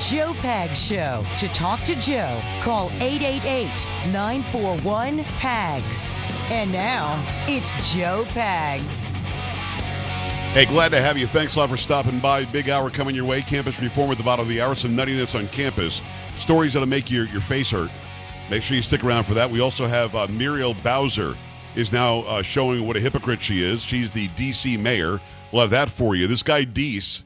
Joe Pag Show. To talk to Joe, call 888 941 PAGS. And now, it's Joe Pags. Hey, glad to have you. Thanks a lot for stopping by. Big hour coming your way. Campus Reform at the bottom of the hour. Some nuttiness on campus. Stories that'll make your, your face hurt. Make sure you stick around for that. We also have uh, Muriel Bowser is now uh, showing what a hypocrite she is. She's the D.C. mayor. We'll have that for you. This guy, Deese,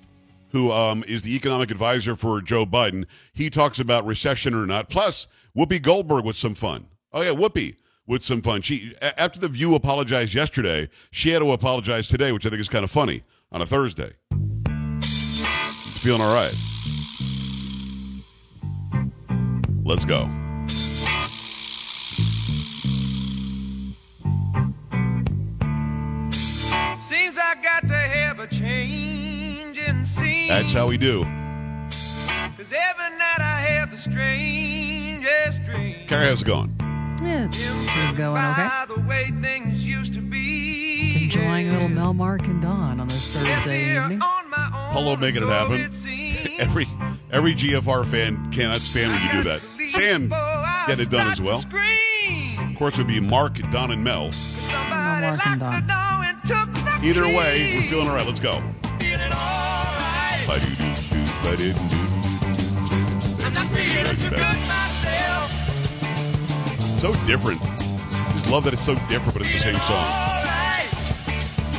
who um, is the economic advisor for Joe Biden, he talks about recession or not. Plus, Whoopi Goldberg with some fun. Oh, yeah, Whoopi with some fun. She after the View apologized yesterday, she had to apologize today, which I think is kind of funny on a Thursday. Feeling all right. Let's go. Seems I got to have a change. That's how we do. Cause every night I have the strangest dream. Carrie, how's it going? Yeah, it's, it's going okay. By the way things used to be. Just enjoying a little Mel, Mark, and Don on this Thursday evening. on my own, Polo making it happen. it. Every every GFR fan cannot stand when you do that. Sam get it done as well. Of course, it would be Mark, Don, and Mel. Somebody Mark and locked the door and took the Either way, we're feeling all right. Let's go. So different. Just love that it's so different, but it's the same song.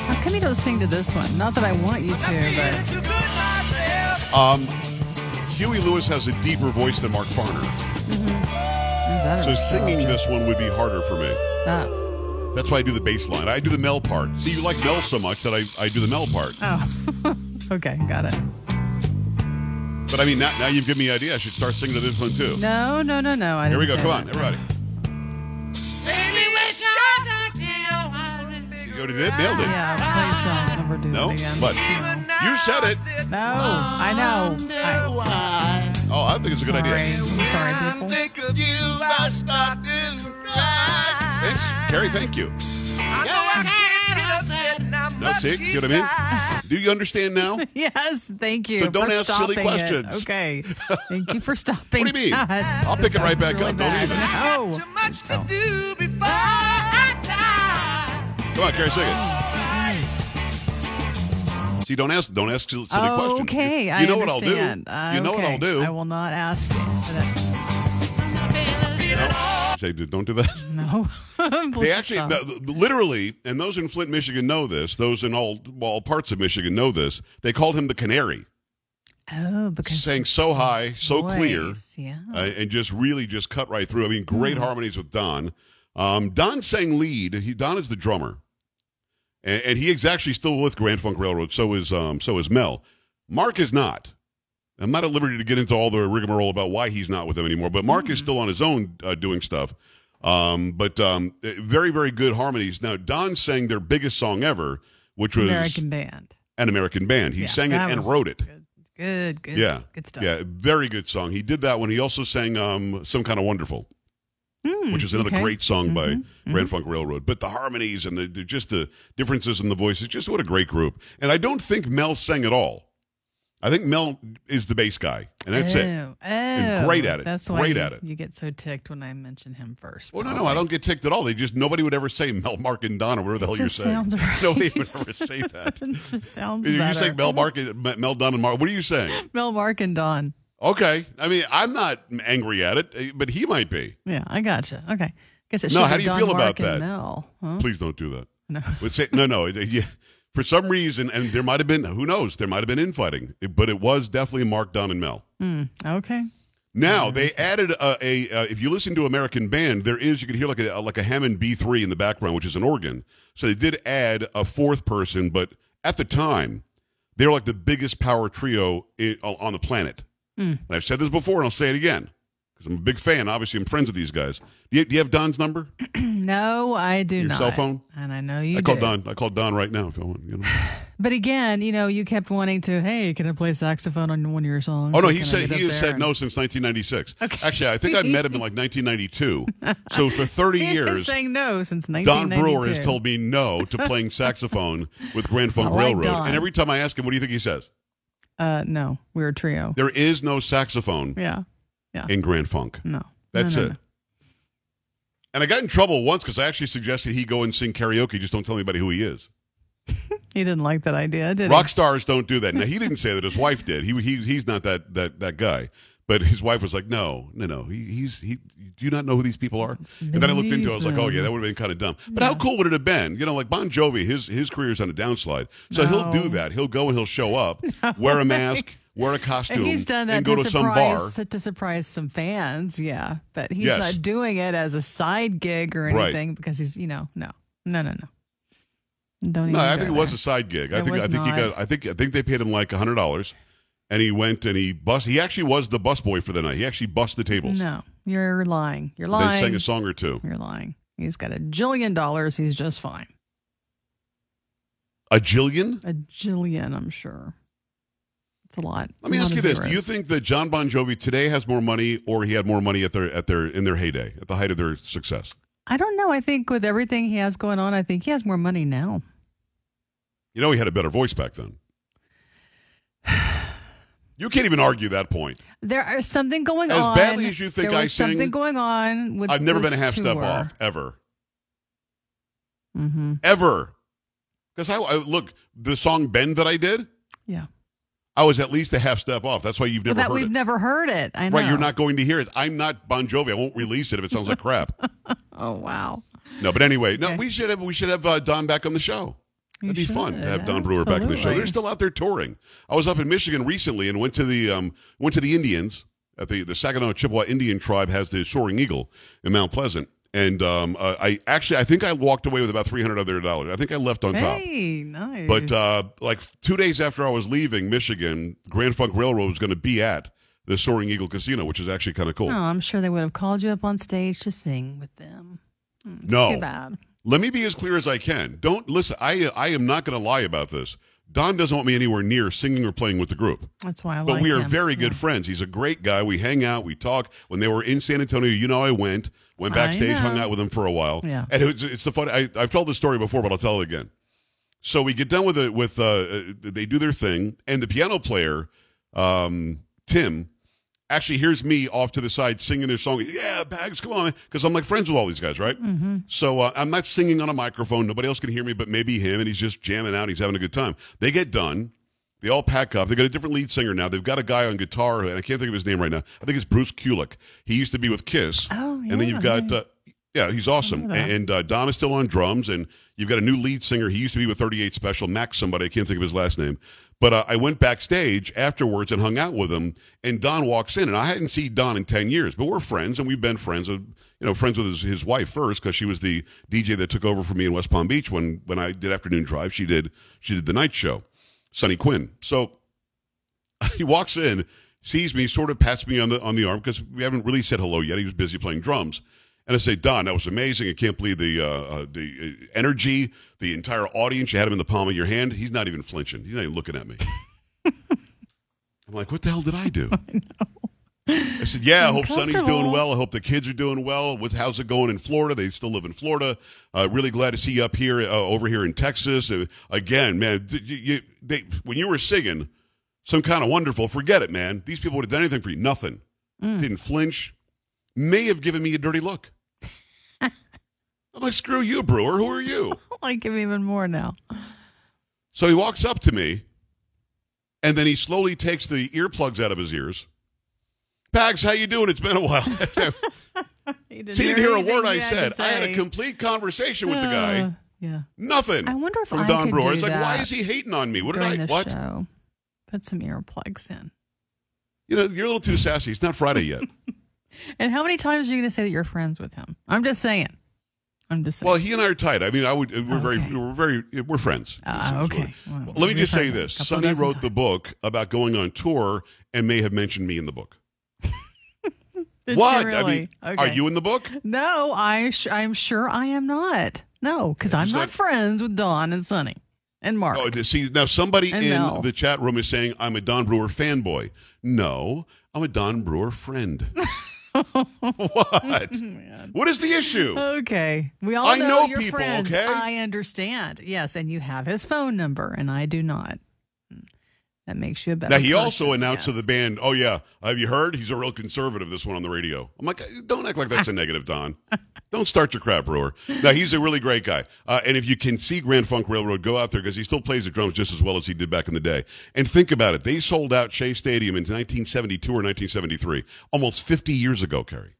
How come you don't sing to this one? Not that I want you to, but too good myself. Um, Huey Lewis has a deeper voice than Mark Farner, is that a so result? singing this one would be harder for me. Ah. That's why I do the bass line. I do the Mel part. See, you like Mel so much that I, I do the Mel part. Oh, okay, got it. But I mean, now, now you've given me an idea. I should start singing to this one too. No, no, no, no. I Here we go. Come on, everybody. Baby, we shot the. You go to it. Nailed it. Yeah, please don't ever do No, it again. but you said it. no, I know. I, Oh, I think it's a good sorry. idea. I'm sorry, people. You, I start to cry. Thanks, Carrie. Thank you. Upset and I No, must see, keep see what I mean? Do you understand now? Yes, thank you. So don't ask silly stopping it. questions. Okay, thank you for stopping. What do you mean? I'll pick it right back Really up. Don't bad. even. No. Too much to do before I die. Come on, Carrie, sing it. See, don't ask, don't ask silly questions. Okay, You, you know what I'll do. Uh, you know what. I'll do. I will not ask. Say, don't do that. No. They actually, literally, and those in Flint, Michigan know this. Those in all all parts of Michigan know this. They called him the Canary, Oh, because saying so high, so clear, Yeah. uh, and just really just cut right through. I mean, great Hmm. harmonies with Don. Um, Don sang lead. He, Don is the drummer, and, and he is actually still with Grand Funk Railroad. So is um, so is Mel. Mark is not. I'm not at liberty to get into all the rigmarole about why he's not with them anymore. But Mark Hmm. is still on his own uh, doing stuff. Um, but um, eh, very very good harmonies. Now Don sang their biggest song ever, which was American band. an American band. He Yeah, sang it and wrote it. Good, good, good. Yeah, good stuff. Yeah, very good song. He did that one. He also sang um, "Some Kind of Wonderful," Hmm, which is another okay. great song by Mhm, Grand Funk Railroad. But the harmonies and the, the just the differences in the voices, just what a great group. And I don't think Mel sang at all. I think Mel is the bass guy, and that's it. oh, And oh, great at it. That's why Great you, at it. you get so ticked when I mention him first. Well, no, no. I don't get ticked at all. They just nobody would ever say Mel, Mark, and Don, or whatever the hell you're saying. right. Nobody would ever say that. it just sounds You're better. saying Mel, Mark, and- Mel, Don, and Mark. What are you saying? Mel, Mark, and Don. Okay, I mean, I'm not angry at it, eh, but he might be. Yeah, I gotcha. Okay. Guess it should No, how do you Don, feel about Mark, and that? Mel. Huh? Please don't do that. No. Say, no, no. yeah, for some reason, and there might have been, who knows, there might have been infighting, but it was definitely Mark, Don, and Mel. Hmm, okay. Now they added a, a uh, if you listen to American Band, there is you can hear like a like a Hammond B3 in the background, which is an organ. So they did add a fourth person, but at the time, they were like the biggest power trio i on the planet. And I've said this before, and I'll say it again because I'm a big fan. Obviously, I'm friends with these guys. Do you, do you have Don's number? No, I do Your not. cell phone? And I know you I called do. Don. I called Don right now. If I want, you know. But again, you know, you kept wanting to, hey, can I play saxophone on one of your songs? Oh no, he can said he has said no since 1996. Okay. Actually, I think I met him in like 1992. So for 30 He years, saying no since Don Brewer has told me no to playing saxophone with Grand Funk like Railroad. Don. And every time I ask him, what do you think he says? Uh, no, we're a trio. There is no saxophone Yeah. Yeah. in Grand Funk. No. That's No, no, it. no. And I got in trouble once because I actually suggested he go and sing karaoke. Just don't tell anybody who he is. He didn't like that idea, did Rock stars don't do that. Now he didn't say that. His wife did. He, he he's not that that that guy. But his wife was like, no, no, no. He, he's he. Do you not know who these people are? And then I looked into it. I was like, oh yeah, that would have been kind of dumb. But how cool would it have been? You know, like Bon Jovi, his his career's on a downslide, so he'll do that. He'll go and he'll show up, wear a mask, wear a costume, And he's done that and go to, to some bar. surprise to surprise some fans, yeah. But he's Yes. not doing it as a side gig or Right. anything because he's, you know, no, no, no, no. Don't even. No, I think it was a side gig. I think I think he got. I think I think they paid him like hundred dollars, and he went and he bus. He actually was the busboy for the night. He actually bussed the tables. No, you're lying. You're lying. They sang a song or two. You're lying. He's got a jillion dollars. He's just fine. A jillion. A jillion, I'm sure. It's a lot. Let me lot ask you this: Do you think that John Bon Jovi today has more money, or he had more money at their at their in their heyday, at the height of their success? I don't know. I think with everything he has going on, I think he has more money now. You know, he had a better voice back then. You can't even argue that point. There is something going As on. As badly as you think I sing, something going on with. I've never been a half step off ever, Mm-hmm. ever. Because I, I look the song "Bend" that I did, Yeah. I was at least a half step off. That's why you've Well, never that heard we've it. never heard it. I know. Right, you're not going to hear it. I'm not Bon Jovi. I won't release it if it sounds like crap. Oh wow. No, but anyway, no, Okay. we should have we should have uh, Don back on the show. You That'd be fun to have Don Brewer back on the show. They're still out there touring. I was up in Michigan recently and went to the um, went to the Indians at the the Saginaw Chippewa Indian tribe has the Soaring Eagle in Mount Pleasant, and um, uh, I actually I think I walked away with about three hundred other dollars. I think I left on top. Hey, nice. But uh, like two days after I was leaving Michigan, Grand Funk Railroad was going to be at the Soaring Eagle Casino, which is actually kind of cool. oh, I'm sure they would have called you up on stage to sing with them. Hmm, it's No. Too bad. Let me be as clear as I can. Don't listen. I I am not going to lie about this. Don doesn't want me anywhere near singing or playing with the group. That's why I But like we are him. very good Yeah. friends. He's a great guy. We hang out, we talk. When they were in San Antonio, you know, I went, went backstage, hung out with him for a while. Yeah. and it's it's the fun. I, I've told this story before, but I'll tell it again. So we get done with it. With uh, they do their thing, and the piano player, um, Tim, actually hears me off to the side singing their song. Yeah, Pags, come on, because I'm like friends with all these guys, right? Mm-hmm. So uh, I'm not singing on a microphone. Nobody else can hear me, but maybe him, and he's just jamming out. He's having a good time. They get done. They all pack up. They got a different lead singer now. They've got a guy on guitar, and I can't think of his name right now. I think it's Bruce Kulick. He used to be with Kiss. Oh, yeah. And then you've got, yeah. uh, yeah, he's awesome. And uh, Don is still on drums, and you've got a new lead singer. He used to be with 38 Special, Max somebody. I can't think of his last name. But uh, I went backstage afterwards and hung out with him, and Don walks in, and I hadn't seen Don in 10 years, but we're friends, and we've been friends, you know, friends with his, his wife first, because she was the DJ that took over for me in West Palm Beach when, when I did Afternoon Drive. She did, she did the night show, Sonny Quinn. So he walks in, sees me, sort of pats me on the on the arm because we haven't really said hello yet. He was busy playing drums, and I say, "Don, that was amazing. I can't believe the uh, uh, the uh, energy, the entire audience. You had him in the palm of your hand. He's not even flinching. He's not even looking at me." I'm like, "What the hell did I do?" I said, "Yeah, I hope Sonny's doing well. I hope the kids are doing well. With how's it going in Florida? They still live in Florida. Uh, really glad to see you up here, uh, over here in Texas. Uh, again, man, you, you, they, when you were singing." some kind of wonderful. Forget it, man. These people would have done anything for you. Nothing. Didn't flinch. May have given me a dirty look. I'm like, screw you, Brewer. Who are you? I like him even more now. So he walks up to me, and then he slowly takes the earplugs out of his ears. Pags, how you doing? It's been a while. He didn't, he didn't hear a word I said. I had a complete conversation with the Uh, guy. Yeah. Nothing. I wonder if from I Don could Brewer. do It's like, why is he hating on me? What did I? What? show. Put some earplugs in. You know, you're a little too sassy. It's not Friday yet. And how many times are you going to say that you're friends with him? I'm just saying. I'm just saying. Well, he and I are tight. I mean, I would. We're very, we're very, we're friends. Ah, okay. Well, let me just say this: Sonny wrote the book about going on tour and may have mentioned me in the book. What? you I really? mean, are you in the book? No, I sh- I'm sure I am not. No, because I'm not that- friends with Don and Sonny and Mark. Oh, see, now somebody And in Mel. the chat room is saying I'm a Don Brewer fanboy. No, I'm a Don Brewer friend. what? Oh, what is the issue? Okay, we all I know, know you're people, friends. okay? I understand. Yes, and you have his phone number, and I do not. That makes you a better. Now he person, also announced to the band, "Oh yeah, have you heard? He's a real conservative." This one on the radio. I'm like, don't act like that's a negative, Don. Don't start your crap, brewer. Now he's a really great guy. Uh, and if you can see Grand Funk Railroad, go out there because he still plays the drums just as well as he did back in the day. And think about it: they sold out Shea Stadium in 1972 or 1973, almost 50 years ago. Carrie,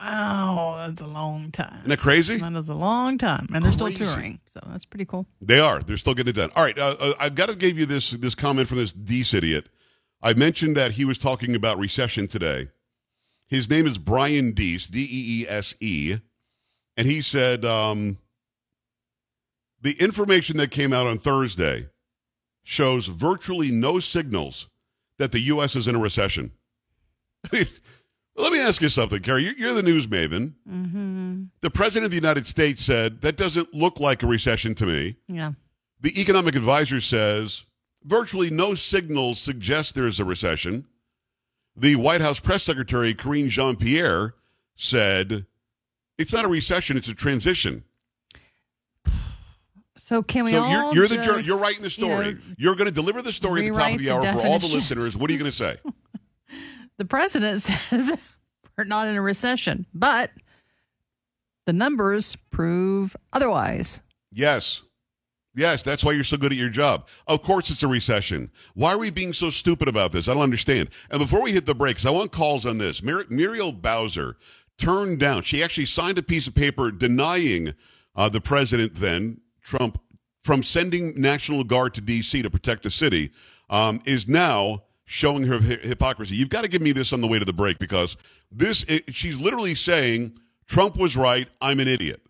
Wow, that's a long time. isn't that crazy? That is a long time, and they're still touring, so that's pretty cool. They are. They're still getting it done. All right. Uh, uh, I've got to give you this this comment from this Deese idiot. I mentioned that he was talking about recession today. His name is Brian Deese, D E E S E, and he said um, the information that came out on Thursday shows virtually no signals that the U.S. is in a recession. Let me ask you something, Carrie. You're, you're the news maven. Mm-hmm. The president of the United States said that doesn't look like a recession to me. Yeah. The economic advisor says virtually no signals suggest there's a recession. The White House press secretary, Karine Jean Pierre, said it's not a recession, it's a transition. So can we so all you're, you're the you're writing the you know, story. you're going to deliver the story at the top of rewrite the hour the for all the listeners. What are you going to say? the president says we're not in a recession, but the numbers prove otherwise. Yes. Yes, that's why you're so good at your job. Of course, it's a recession. Why are we being so stupid about this? I don't understand. And before we hit the brakes, I want calls on this. Muriel Bowser turned down, she actually signed a piece of paper denying uh, the president then, Trump, from sending National Guard to D.C. to protect the city, um, is now showing her hypocrisy. You've got to give me this on the way to the break because this, it, she's literally saying, Trump was right, I'm an idiot.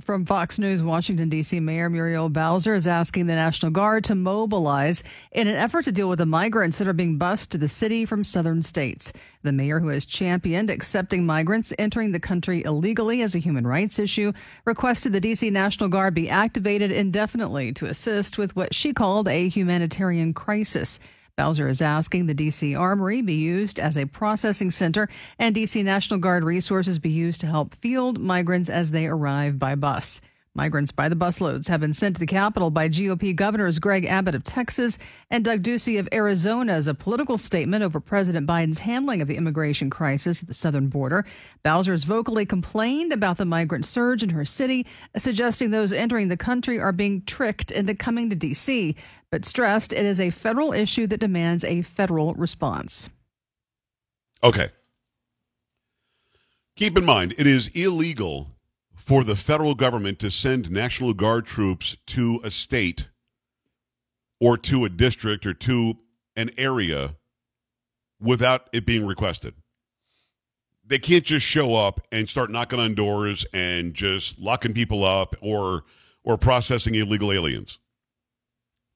From Fox News, Washington, D.C., Mayor Muriel Bowser is asking the National Guard to mobilize in an effort to deal with the migrants that are being bused to the city from southern states. The mayor, who has championed accepting migrants entering the country illegally as a human rights issue, requested the D.C. National Guard be activated indefinitely to assist with what she called a humanitarian crisis. Bowser is asking the D.C. Armory be used as a processing center and D.C. National Guard resources be used to help field migrants as they arrive by bus. Migrants by the busloads have been sent to the Capitol by GOP Governors Greg Abbott of Texas and Doug Ducey of Arizona as a political statement over President Biden's handling of the immigration crisis at the southern border. Bowser has vocally complained about the migrant surge in her city, suggesting those entering the country are being tricked into coming to D.C., but stressed it is a federal issue that demands a federal response. Okay. Keep in mind, it is illegal for the federal government to send National Guard troops to a state or to a district or to an area without it being requested. They can't just show up and start knocking on doors and just locking people up or or processing illegal aliens.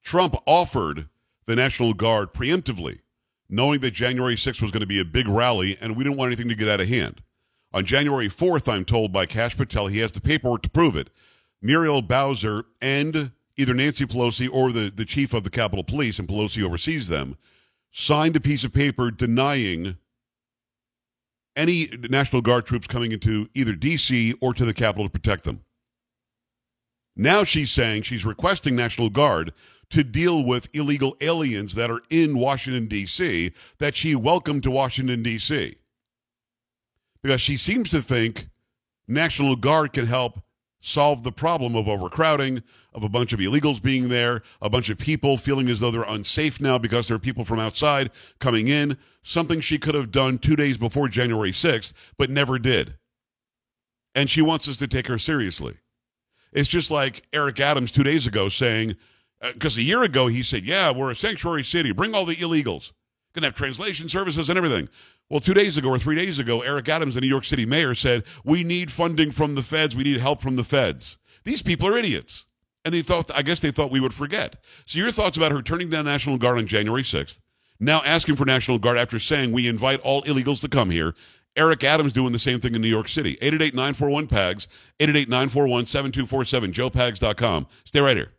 Trump offered the National Guard preemptively knowing that January 6th was going to be a big rally and we didn't want anything to get out of hand. On January 4th, I'm told by Kash Patel, he has the paperwork to prove it. Muriel Bowser and either Nancy Pelosi or the, the chief of the Capitol Police, and Pelosi oversees them, signed a piece of paper denying any National Guard troops coming into either D.C. or to the Capitol to protect them. Now she's saying she's requesting National Guard to deal with illegal aliens that are in Washington, D.C., that she welcomed to Washington, D.C. Because she seems to think National Guard can help solve the problem of overcrowding, of a bunch of illegals being there, a bunch of people feeling as though they're unsafe now because there are people from outside coming in, something she could have done two days before January 6th, but never did. And she wants us to take her seriously. It's just like Eric Adams two days ago saying, uh, because a year ago he said, Yeah, we're a sanctuary city. Bring all the illegals. Gonna have translation services and everything. Well, two days ago or three days ago, Eric Adams, the New York City mayor, said, We need funding from the feds. We need help from the feds. These people are idiots. And they thought, I guess they thought we would forget. So, your thoughts about her turning down National Guard on January 6th, now asking for National Guard after saying we invite all illegals to come here. Eric Adams doing the same thing in New York City. 888 941 PAGS, 888 941 7247, joepags.com. Stay right here.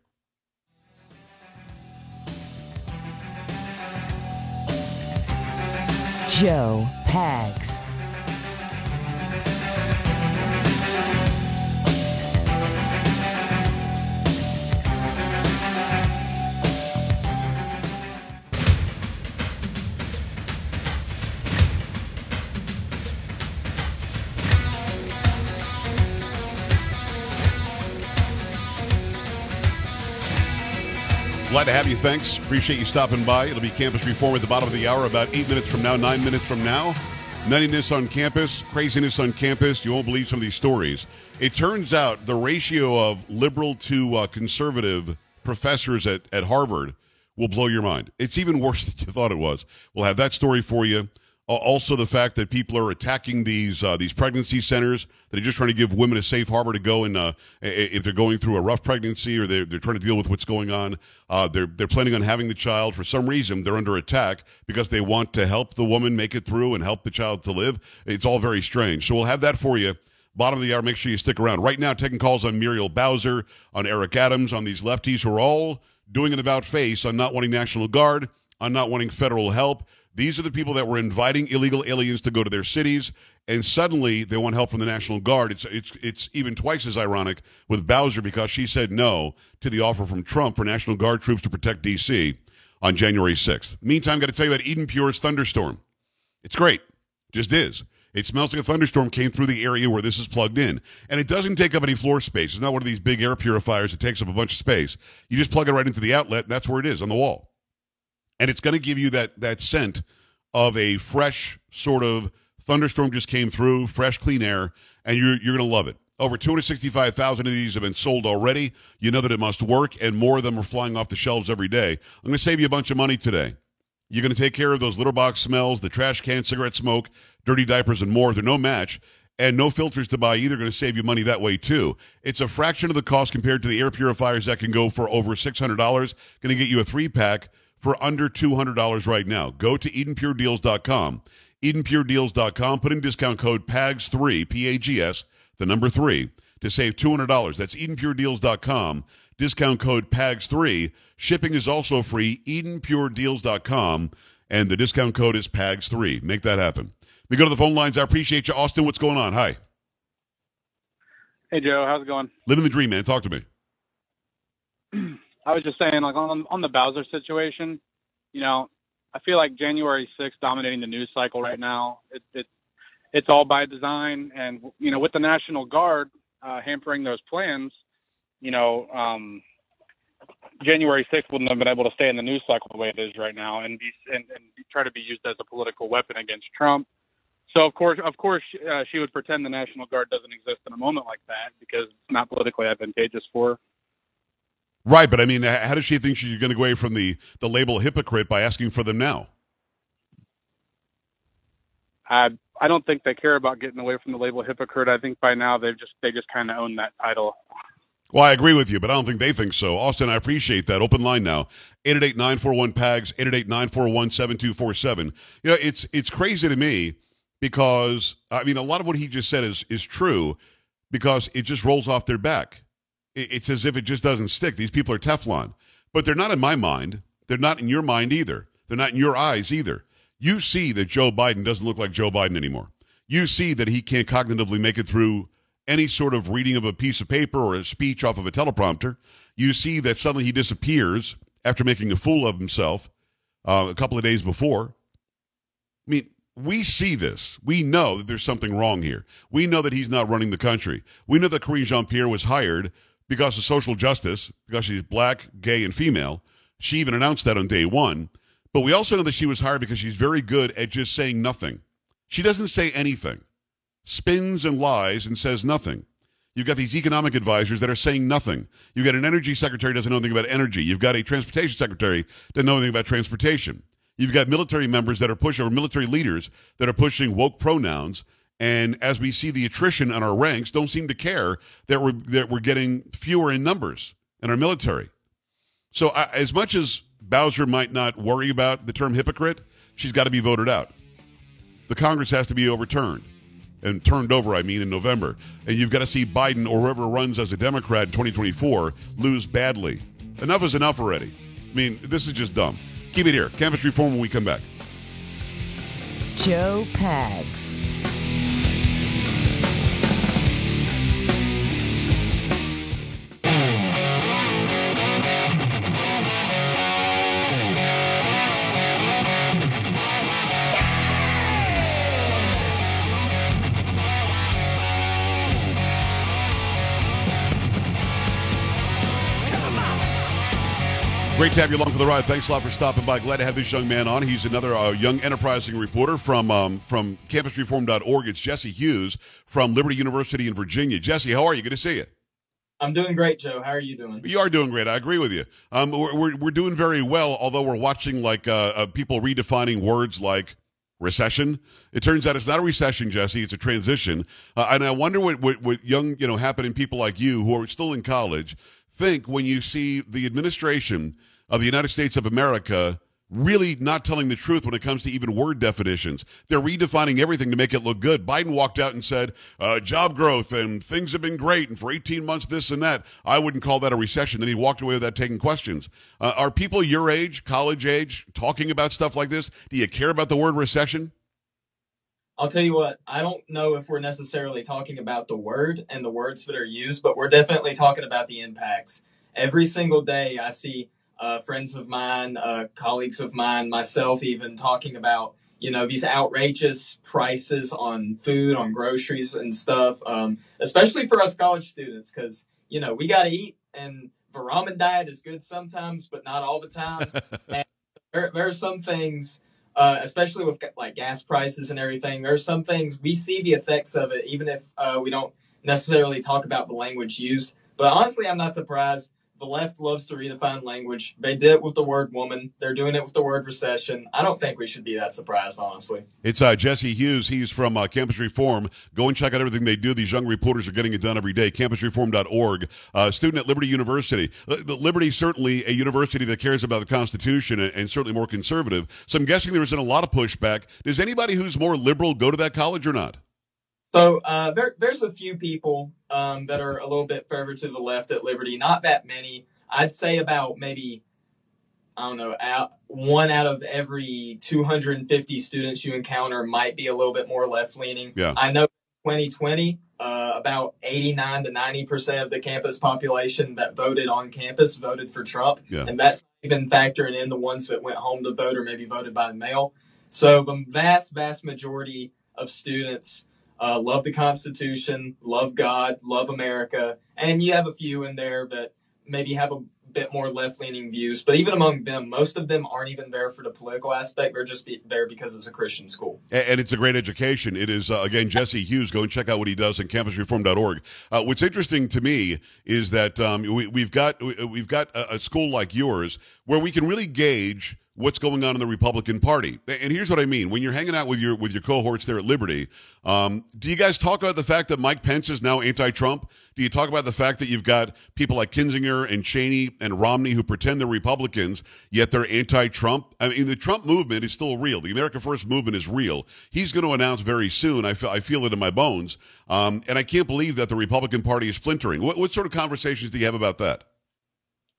Joe Pags. Glad to have you. Thanks. Appreciate you stopping by. It'll be Campus Reform at the bottom of the hour, about eight minutes from now, nine minutes from now. Nuttiness on campus, craziness on campus. You won't believe some of these stories. It turns out the ratio of liberal to uh, conservative professors at, at Harvard will blow your mind. It's even worse than you thought it was. We'll have that story for you. Uh, also, the fact that people are attacking these uh, these pregnancy centers that are just trying to give women a safe harbor to go and uh, if they're going through a rough pregnancy or they're, they're trying to deal with what's going on. Uh, they're they're planning on having the child for some reason. They're under attack because they want to help the woman make it through and help the child to live. It's all very strange. So we'll have that for you. Bottom of the hour. Make sure you stick around. Right now, taking calls on Muriel Bowser, on Eric Adams, on these lefties who are all doing an about face on not wanting National Guard, on not wanting federal help. These are the people that were inviting illegal aliens to go to their cities, and suddenly they want help from the National Guard. It's it's it's even twice as ironic with Bowser because she said no to the offer from Trump for National Guard troops to protect D.C. on January 6th. Meantime, got to tell you about Eden Pure's thunderstorm. It's great, just is. It smells like a thunderstorm came through the area where this is plugged in. And it doesn't take up any floor space. It's not one of these big air purifiers that takes up a bunch of space. You just plug it right into the outlet, and that's where it is on the wall and it's going to give you that that scent of a fresh sort of thunderstorm just came through, fresh, clean air, and you're you're going to love it. Over 265,000 of these have been sold already. You know that it must work, and more of them are flying off the shelves every day. I'm going to save you a bunch of money today. You're going to take care of those litter box smells, the trash can, cigarette smoke, dirty diapers, and more. They're no match. And no filters to buy either going to save you money that way too. It's a fraction of the cost compared to the air purifiers that can go for over $600. Going to get you a three pack for under $200 right now. Go to EdenPureDeals.com. EdenPureDeals.com. Put in discount code PAGS3, P A G S, the number three, to save $200. That's EdenPureDeals.com. Discount code PAGS3. Shipping is also free. EdenPureDeals.com. And the discount code is PAGS3. Make that happen. We go to the phone lines. I appreciate you. Austin, what's going on? Hi. Hey, Joe. How's it going? Living the dream, man. Talk to me. I was just saying, like on on the Bowser situation, you know, I feel like January 6th dominating the news cycle right now. It, it it's all by design, and you know, with the National Guard uh, hampering those plans, you know, um, January 6th wouldn't have been able to stay in the news cycle the way it is right now, and be and, and try to be used as a political weapon against Trump. So of course, of course, uh, she would pretend the National Guard doesn't exist in a moment like that because it's not politically advantageous for her. Right, but I mean, how does she think she's going to go away from the, the label hypocrite by asking for them now? I I don't think they care about getting away from the label hypocrite. I think by now they've just they just kind of own that title. Well, I agree with you, but I don't think they think so. Austin, I appreciate that. Open line now. 888-941-PAGS, 888-941-7247. You know, it's it's crazy to me because I mean a lot of what he just said is is true because it just rolls off their back it's as if it just doesn't stick. These people are Teflon. But they're not in my mind. They're not in your mind either. They're not in your eyes either. You see that Joe Biden doesn't look like Joe Biden anymore. You see that he can't cognitively make it through any sort of reading of a piece of paper or a speech off of a teleprompter. You see that suddenly he disappears after making a fool of himself uh, a couple of days before. I mean, we see this. We know that there's something wrong here. We know that he's not running the country. We know that Karine Jean Pierre was hired because of social justice, because she's black, gay, and female. She even announced that on day one. But we also know that she was hired because she's very good at just saying nothing. She doesn't say anything, spins and lies and says nothing. You've got these economic advisors that are saying nothing. You've got an energy secretary doesn't know anything about energy. You've got a transportation secretary doesn't know anything about transportation. You've got military members that are pushing, or military leaders that are pushing woke pronouns and as we see the attrition on our ranks, don't seem to care that we're that we're getting fewer in numbers in our military. So uh, as much as Bowser might not worry about the term hypocrite, she's got to be voted out. The Congress has to be overturned and turned over, I mean, in November. And you've got to see Biden or whoever runs as a Democrat in 2024 lose badly. Enough is enough already. I mean, this is just dumb. Keep it here. Campus reform when we come back. Joe Pags. Great to have you along for the ride. Thanks a lot for stopping by. Glad to have this young man on. He's another uh, young enterprising reporter from um, from campusreform.org. It's Jesse Hughes from Liberty University in Virginia. Jesse, how are you? Good to see you. I'm doing great, Joe. How are you doing? You are doing great. I agree with you. Um, we're, we're, we're doing very well, although we're watching like uh, uh, people redefining words like recession. It turns out it's not a recession, Jesse. It's a transition. Uh, and I wonder what, what, what young, you know, happening people like you who are still in college think when you see the administration of the United States of America really not telling the truth when it comes to even word definitions. They're redefining everything to make it look good. Biden walked out and said, uh, job growth and things have been great, and for 18 months, this and that. I wouldn't call that a recession. Then he walked away without taking questions. Uh, are people your age, college age, talking about stuff like this? Do you care about the word recession? I'll tell you what, I don't know if we're necessarily talking about the word and the words that are used, but we're definitely talking about the impacts. Every single day, I see uh, friends of mine, uh, colleagues of mine, myself even talking about you know these outrageous prices on food, on groceries and stuff, um, especially for us college students because you know we got to eat and the ramen diet is good sometimes, but not all the time. and there, there are some things. Uh, especially with like gas prices and everything, there are some things we see the effects of it, even if uh, we don't necessarily talk about the language used. But honestly, I'm not surprised the left loves to redefine language. They did it with the word woman. They're doing it with the word recession. I don't think we should be that surprised, honestly. It's uh, Jesse Hughes. He's from uh, Campus Reform. Go and check out everything they do. These young reporters are getting it done every day. CampusReform.org. Uh, student at Liberty University. Liberty certainly a university that cares about the Constitution and, and certainly more conservative. So I'm guessing there isn't a lot of pushback. Does anybody who's more liberal go to that college or not? So uh, there, there's a few people um, that are a little bit further to the left at Liberty. Not that many. I'd say about maybe I don't know, out, one out of every 250 students you encounter might be a little bit more left leaning. Yeah. I know 2020, uh, about 89 to 90 percent of the campus population that voted on campus voted for Trump, yeah. and that's even factoring in the ones that went home to vote or maybe voted by mail. So the vast, vast majority of students uh, love the Constitution, love God, love America, and you have a few in there that maybe have a bit more left leaning views. But even among them, most of them aren't even there for the political aspect. They're just be there because it's a Christian school. And, it's a great education. It is, uh, again, Jesse Hughes. Go and check out what he does at campusreform.org. Uh, what's interesting to me is that um, we, have got, we've got a, a school like yours where we can really gauge what's going on in the Republican Party. And here's what I mean: when you're hanging out with your with your cohorts there at Liberty, um, do you guys talk about the fact that Mike Pence is now anti-Trump? Do you talk about the fact that you've got people like Kinzinger and Cheney and Romney who pretend they're Republicans yet they're anti-Trump? I mean, the Trump movement is still real. The America First movement is real. He's going to announce very soon. I feel I feel it in my bones, um, and I can't believe that the Republican Party is splintering. What, what sort of conversations do you have about that?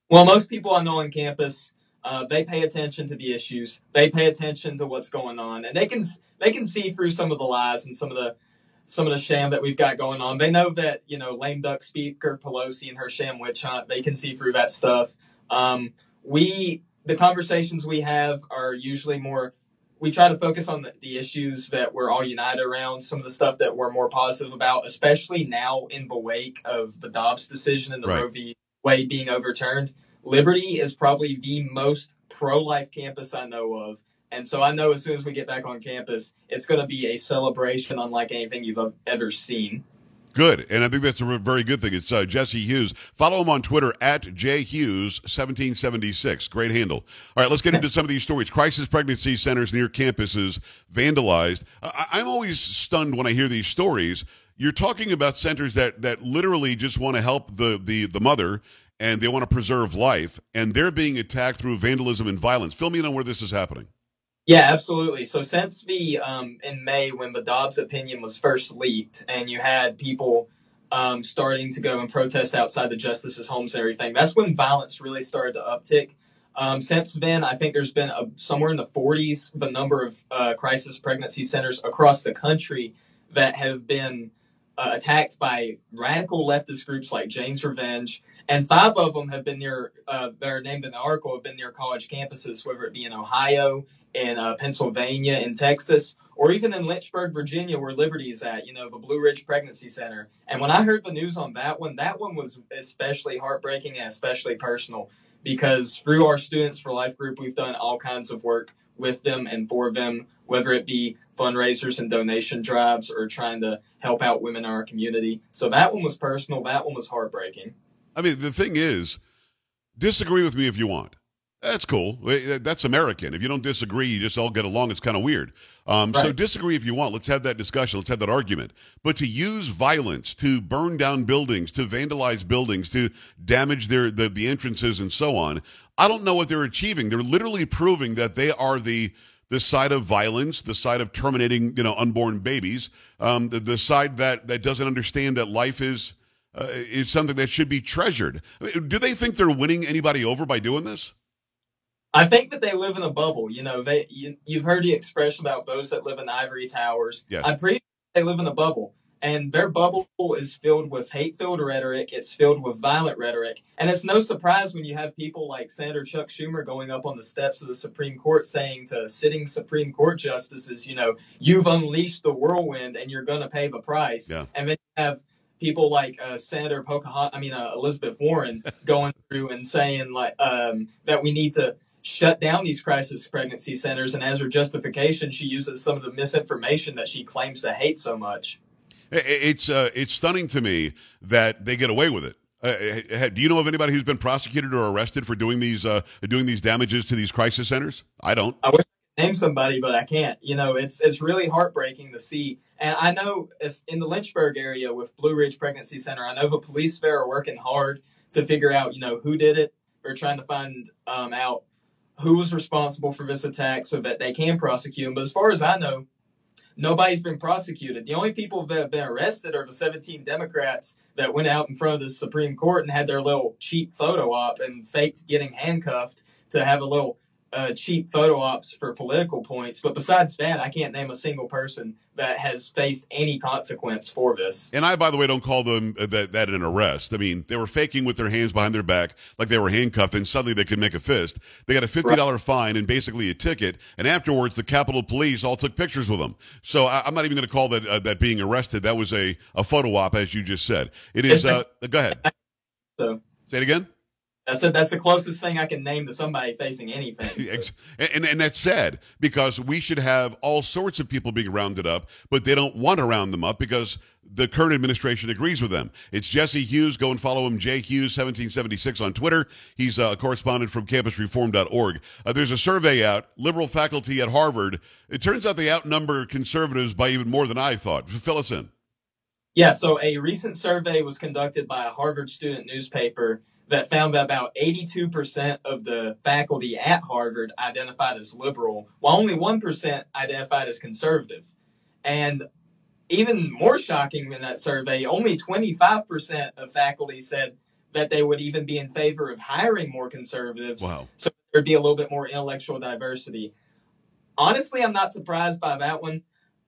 Well, most people I know on campus uh, they pay attention to the issues. They pay attention to what's going on, and they can they can see through some of the lies and some of the some of the sham that we've got going on. They know that you know lame duck Speaker Pelosi and her sham witch hunt. They can see through that stuff. Um, we the conversations we have are usually more. We try to focus on the, the issues that we're all united around. Some of the stuff that we're more positive about, especially now in the wake of the Dobbs decision and the right. Roe v. Wade being overturned Liberty is probably the most pro life campus I know of. And so I know as soon as we get back on campus, it's going to be a celebration unlike anything you've ever seen. Good. And I think that's a very good thing. It's uh, Jesse Hughes. Follow him on Twitter at jhughes1776. Great handle. All right, let's get into some of these stories. Crisis pregnancy centers near campuses vandalized. I- I'm always stunned when I hear these stories. You're talking about centers that, that literally just want to help the, the, the mother and they want to preserve life, and they're being attacked through vandalism and violence. Fill me in on where this is happening. Yeah, absolutely. So since the um, in May when the Dobbs opinion was first leaked, and you had people um, starting to go and protest outside the justices' homes and everything, that's when violence really started to uptick. Um, since then, I think there's been a, somewhere in the 40s the number of uh, crisis pregnancy centers across the country that have been uh, attacked by radical leftist groups like Jane's Revenge and five of them have been near, uh, they're named in the article, have been near college campuses, whether it be in Ohio, in uh, Pennsylvania, in Texas, or even in Lynchburg, Virginia, where Liberty is at, you know, the Blue Ridge Pregnancy Center. And when I heard the news on that one, that one was especially heartbreaking and especially personal because through our Students for Life group, we've done all kinds of work with them and for them, whether it be fundraisers and donation drives or trying to help out women in our community. So that one was personal. That one was heartbreaking. I mean, the thing is, disagree with me if you want. That's cool. That's American. If you don't disagree, you just all get along. It's kind of weird. Um, right. So disagree if you want. Let's have that discussion. Let's have that argument. But to use violence to burn down buildings, to vandalize buildings, to damage their the, the entrances and so on, I don't know what they're achieving. They're literally proving that they are the the side of violence, the side of terminating you know unborn babies, um, the, the side that that doesn't understand that life is. Uh, is something that should be treasured. do they think they're winning anybody over by doing this? I think that they live in a bubble. You know, they you, have heard the expression about those that live in ivory towers. Yes. I'm pretty sure they live in a bubble, and their bubble is filled with hate-filled rhetoric. It's filled with violent rhetoric, and it's no surprise when you have people like Senator Chuck Schumer going up on the steps of the Supreme Court saying to sitting Supreme Court justices, you know, you've unleashed the whirlwind, and you're going to pay the price. Yeah. And then you have people like uh, Senator Pocahontas, I mean uh, Elizabeth Warren, going through and saying like um, that we need to shut down these crisis pregnancy centers, and as her justification, she uses some of the misinformation that she claims to hate so much. It's uh, it's stunning to me that they get away with it. Uh, do you know of anybody who's been prosecuted or arrested for doing these uh, doing these damages to these crisis centers? I don't. I wish name somebody, but I can't. You know, it's it's really heartbreaking to see. And I know in the Lynchburg area with Blue Ridge Pregnancy Center, I know the police there are working hard to figure out, you know, who did it. They're trying to find um, out who was responsible for this attack so that they can prosecute him. But as far as I know, nobody's been prosecuted. The only people that have been arrested are the 17 Democrats that went out in front of the Supreme Court and had their little cheap photo op and faked getting handcuffed to have a little uh, cheap photo ops for political points. But besides that, I can't name a single person that has faced any consequence for this. And I, by the way, don't call them uh, that, that an arrest. I mean, they were faking with their hands behind their back like they were handcuffed, and suddenly they could make a fist. They got a $50 right. fine and basically a ticket. And afterwards, the Capitol Police all took pictures with them. So I, am not even going to call that uh, that being arrested. That was a, a photo op, as you just said. It is. Uh, go ahead. So. Say it again. That's a, that's the closest thing I can name to somebody facing anything. So. And, and, and that's sad because we should have all sorts of people being rounded up, but they don't want to round them up because the current administration agrees with them. It's Jesse Hughes. Go and follow him, J Hughes 1776 on Twitter. He's a correspondent from campusreform.org. Uh, there's a survey out, liberal faculty at Harvard. It turns out they outnumber conservatives by even more than I thought. Fill us in. Yeah, so a recent survey was conducted by a Harvard student newspaper that found that about 82% of the faculty at Harvard identified as liberal, while only 1% identified as conservative. And even more shocking than that survey, only 25% of faculty said that they would even be in favor of hiring more conservatives. Wow. So there'd be a little bit more intellectual diversity. Honestly, I'm not surprised by that one.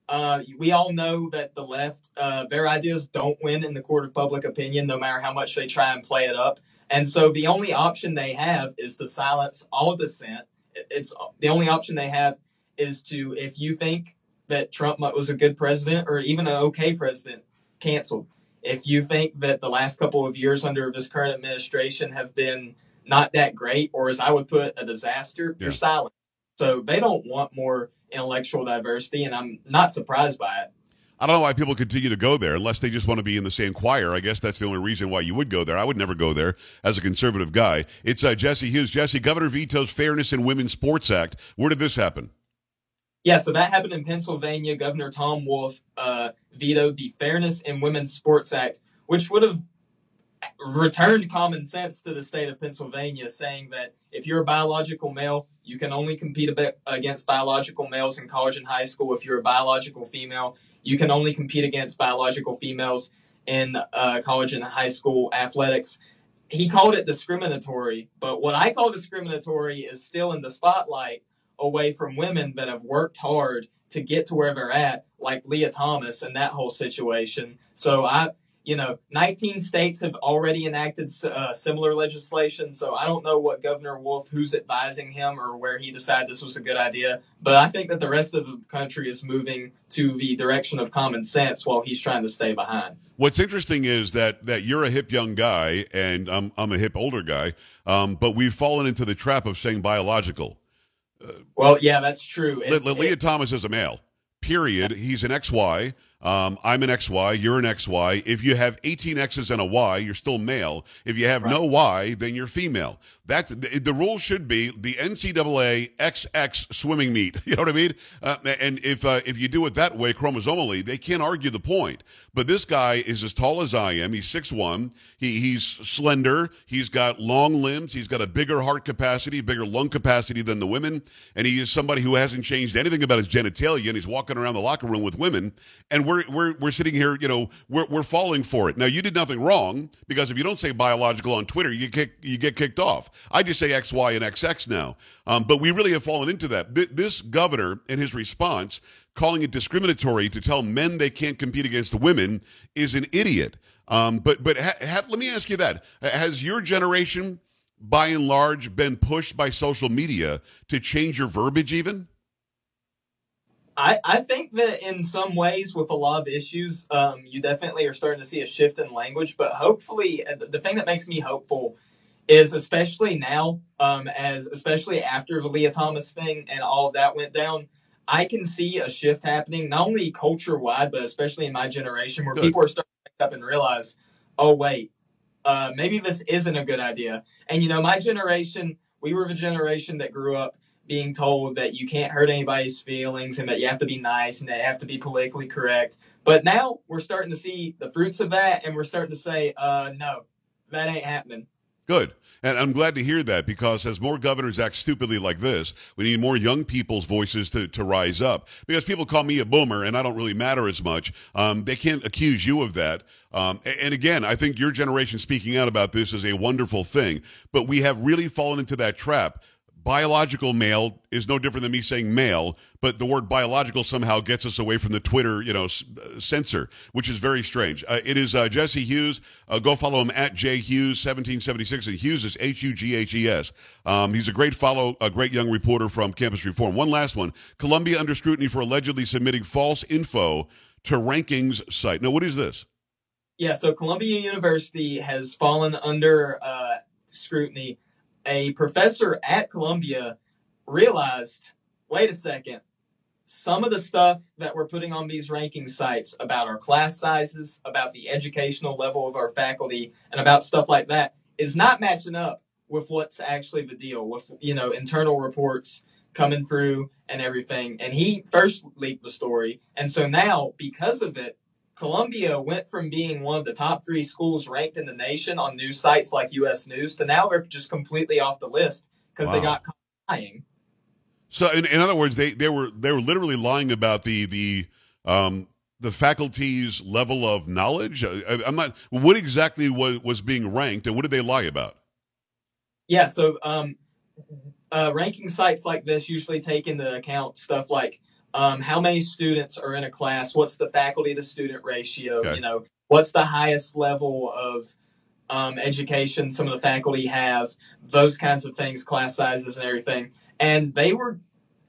Uh, we all know that the left, uh, their ideas don't win in the court of public opinion, no matter how much they try and play it up. And so the only option they have is to silence all dissent. It's the only option they have is to, if you think that Trump was a good president or even an okay president, cancel. If you think that the last couple of years under this current administration have been not that great, or as I would put, a disaster, yeah. you're silent. So they don't want more intellectual diversity, and I'm not surprised by it. I don't know why people continue to go there unless they just want to be in the same choir. I guess that's the only reason why you would go there. I would never go there as a conservative guy. It's uh, Jesse Hughes. Jesse, Governor vetoes Fairness in Women's Sports Act. Where did this happen? Yeah, so that happened in Pennsylvania. Governor Tom Wolf uh, vetoed the Fairness in Women's Sports Act, which would have returned common sense to the state of Pennsylvania, saying that if you're a biological male, you can only compete against biological males in college and high school. If you're a biological female, you can only compete against biological females in uh, college and high school athletics. He called it discriminatory, but what I call discriminatory is still in the spotlight away from women that have worked hard to get to where they're at, like Lia Thomas and that whole situation. So I, you know, 19 states have already enacted uh, similar legislation. So I don't know what Governor Wolf, who's advising him, or where he decided this was a good idea. But I think that the rest of the country is moving to the direction of common sense while he's trying to stay behind. What's interesting is that that you're a hip young guy and I'm I'm a hip older guy, um, but we've fallen into the trap of saying biological. Uh, well, yeah, that's true. It, Lia it, Thomas is a male. Period. He's an XY. Um, I'm an XY, you're an XY. If you have 18 X's and a Y, you're still male. If you have right. no Y, then you're female. That's the, the, rule should be the NCAA XX swimming meet. You know what I mean? Uh, and if uh, if you do it that way, chromosomally, they can't argue the point. But this guy is as tall as I am. He's six one. He he's slender. He's got long limbs. He's got a bigger heart capacity, bigger lung capacity than the women. And he is somebody who hasn't changed anything about his genitalia. And he's walking around the locker room with women. And we're we're we're sitting here, you know, we're we're falling for it. Now you did nothing wrong because if you don't say biological on Twitter, you get you get kicked off. I just say X, Y, and XX now. Um, but we really have fallen into that. This governor, in his response, calling it discriminatory to tell men they can't compete against the women, is an idiot. Um, but but ha, ha, let me ask you that: Has your generation, by and large, been pushed by social media to change your verbiage even? I, I think that in some ways, with a lot of issues, um, you definitely are starting to see a shift in language. But hopefully, uh, the thing that makes me hopeful is especially now, um, as especially after the Lia Thomas thing and all of that went down, I can see a shift happening, not only culture wide, but especially in my generation, where good. people are starting to wake up and realize, oh wait, uh, maybe this isn't a good idea. And you know, my generation, we were the generation that grew up being told that you can't hurt anybody's feelings and that you have to be nice and that you have to be politically correct. But now we're starting to see the fruits of that, and we're starting to say, uh, no, that ain't happening. Good. And I'm glad to hear that because as more governors act stupidly like this, we need more young people's voices to, to rise up. Because people call me a boomer and I don't really matter as much. Um, they can't accuse you of that. Um, and again, I think your generation speaking out about this is a wonderful thing. But we have really fallen into that trap biological male is no different than me saying male, but the word biological somehow gets us away from the Twitter, you know, uh, censor, which is very strange. Uh, it is uh, Jesse Hughes. Uh, go follow him at J Hughes 1776, and Hughes is H U G H E S. Um, he's a great follow, a great young reporter from Campus Reform. One last one: Columbia under scrutiny for allegedly submitting false info to rankings site. Now, what is this? Yeah, so Columbia University has fallen under uh, scrutiny a professor at Columbia realized wait a second, some of the stuff that we're putting on these ranking sites about our class sizes, about the educational level of our faculty, and about stuff like that is not matching up with what's actually the deal with you know internal reports coming through and everything. And he first leaked the story. And so now because of it Columbia went from being one of the top three schools ranked in the nation on news sites like U.S. News to now they're just completely off the list because wow. they got lying. So, in, in other words, they, they were they were literally lying about the the um, the faculty's level of knowledge. I, am not. What exactly was was being ranked, and what did they lie about? Yeah, so um, uh, ranking sites like this usually take into account stuff like um, how many students are in a class, what's the faculty to student ratio, okay. you know, what's the highest level of um, education some of the faculty have, those kinds of things, class sizes and everything. And they were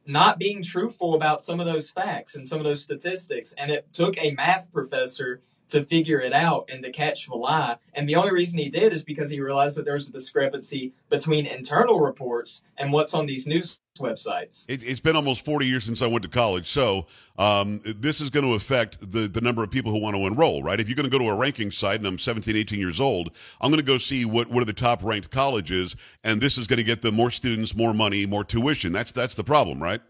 not being truthful about some of those facts and some of those statistics. And it took a math professor to figure it out and to catch the lie. And the only reason he did is because he realized that there was a discrepancy between internal reports and what's on these news websites. It, has been almost 40 years since I went to college. So um, this is going to affect the, the number of people who want to enroll, right? If you're going to go to a ranking site and I'm 17, 18 years old, I'm going to go see what, what are the top ranked colleges. And this is going to get them more students, more money, more tuition. That's, that's the problem, right?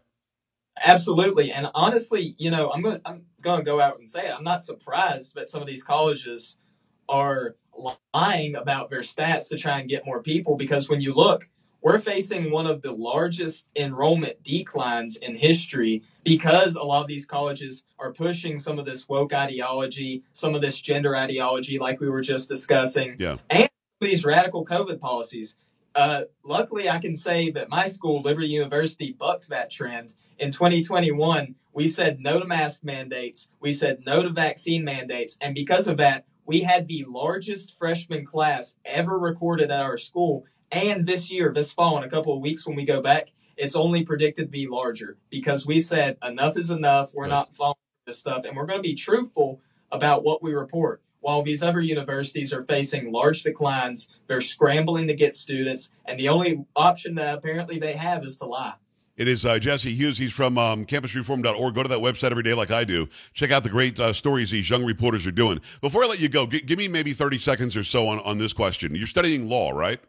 Absolutely. And honestly, you know, I'm going I'm going to go out and say it. I'm not surprised that some of these colleges are lying about their stats to try and get more people because when you look, we're facing one of the largest enrollment declines in history because a lot of these colleges are pushing some of this woke ideology, some of this gender ideology, like we were just discussing, yeah. and these radical COVID policies. Uh, luckily, I can say that my school, Liberty University, bucked that trend. In 2021, we said no to mask mandates. We said no to vaccine mandates. And because of that, we had the largest freshman class ever recorded at our school. And this year, this fall, in a couple of weeks when we go back, it's only predicted to be larger because we said enough is enough. We're not following this stuff, and we're going to be truthful about what we report. While these other universities are facing large declines, they're scrambling to get students, and the only option that apparently they have is to lie. It is uh, Jesse Hughes. He's from um, campusreform.org. Go to that website every day like I do. Check out the great uh, stories these young reporters are doing. Before I let you go, g- give me maybe 30 seconds or so on, on this question. You're studying law, right?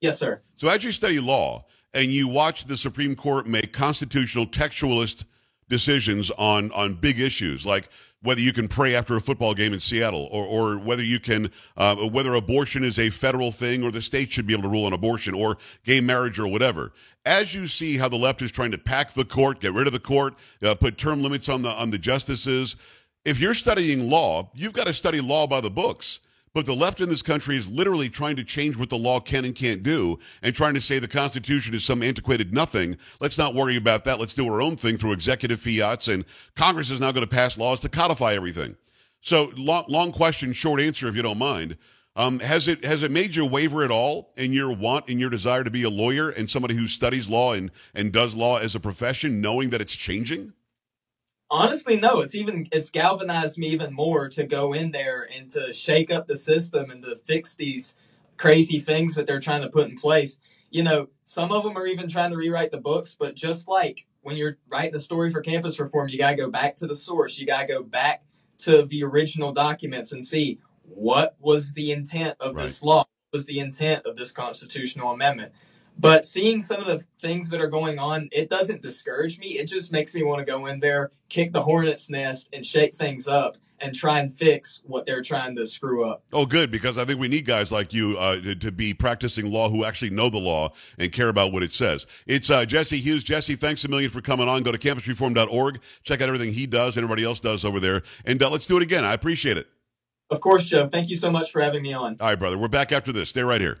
Yes, sir. So as you study law and you watch the Supreme Court make constitutional textualist decisions on on big issues like whether you can pray after a football game in Seattle or, or whether you can uh, whether abortion is a federal thing or the state should be able to rule on abortion or gay marriage or whatever. As you see how the left is trying to pack the court get rid of the court uh, put term limits on the on the justices if you're studying law you've got to study law by the books but the left in this country is literally trying to change what the law can and can't do and trying to say the Constitution is some antiquated nothing. Let's not worry about that. Let's do our own thing through executive fiats. And Congress is now going to pass laws to codify everything. So, long, long question, short answer, if you don't mind. Um, has it has it made you waver at all in your want in your desire to be a lawyer and somebody who studies law and, and does law as a profession, knowing that it's changing? Honestly, no. It's even it's galvanized me even more to go in there and to shake up the system and to fix these crazy things that they're trying to put in place. You know, some of them are even trying to rewrite the books, but just like when you're writing a story for campus reform, you got to go back to the source. You got to go back to the original documents and see what was the intent of Right. this law, what was the intent of this constitutional amendment. But seeing some of the things that are going on, it doesn't discourage me. It just makes me want to go in there, kick the hornet's nest, and shake things up and try and fix what they're trying to screw up. Oh, good, because I think we need guys like you uh, to, to be practicing law who actually know the law and care about what it says. It's uh, Jesse Hughes. Jesse, thanks a million for coming on. Go to campusreform.org. Check out everything he does and everybody else does over there. And uh, let's do it again. I appreciate it. Of course, Joe. Thank you so much for having me on. All right, brother. We're back after this. Stay right here.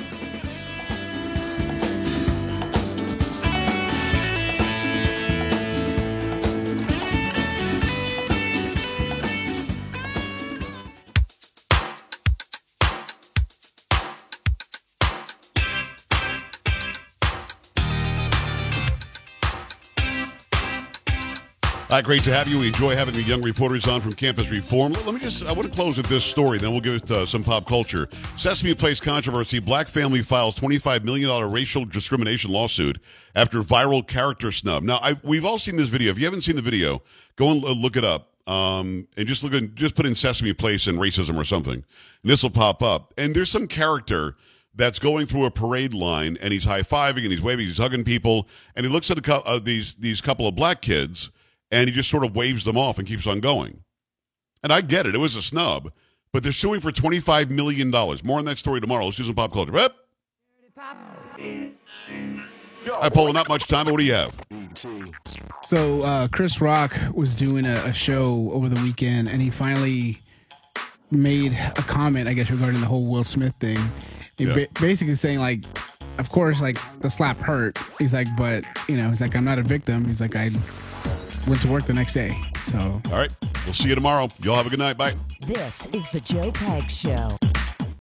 Uh, great to have you. We enjoy having the young reporters on from Campus Reform. Let me just, I want to close with this story, then we'll give it uh, some pop culture. Sesame Place controversy. Black family files $25 million racial discrimination lawsuit after viral character snub. Now, I, we've all seen this video. If you haven't seen the video, go and look it up. Um, and just look at, just put in Sesame Place and racism or something. This will pop up. And there's some character that's going through a parade line and he's high fiving and he's waving, he's hugging people, and he looks at a uh, these these couple of black kids and he just sort of waves them off and keeps on going. And I get it; it was a snub, but they're suing for twenty five million dollars. More on that story tomorrow. Let's do some pop culture. Yep. Hi, Paul. Not much time, but what do you have? So uh, Chris Rock was doing a, a show over the weekend, and he finally made a comment, I guess, regarding the whole Will Smith thing. He Yeah. ba- basically saying like, of course, like the slap hurt. He's like, but you know, he's like, I'm not a victim. He's like, I went to work the next day. So All right, we'll see you tomorrow. Y'all have a good night. Bye. This is the Joe Pags Show.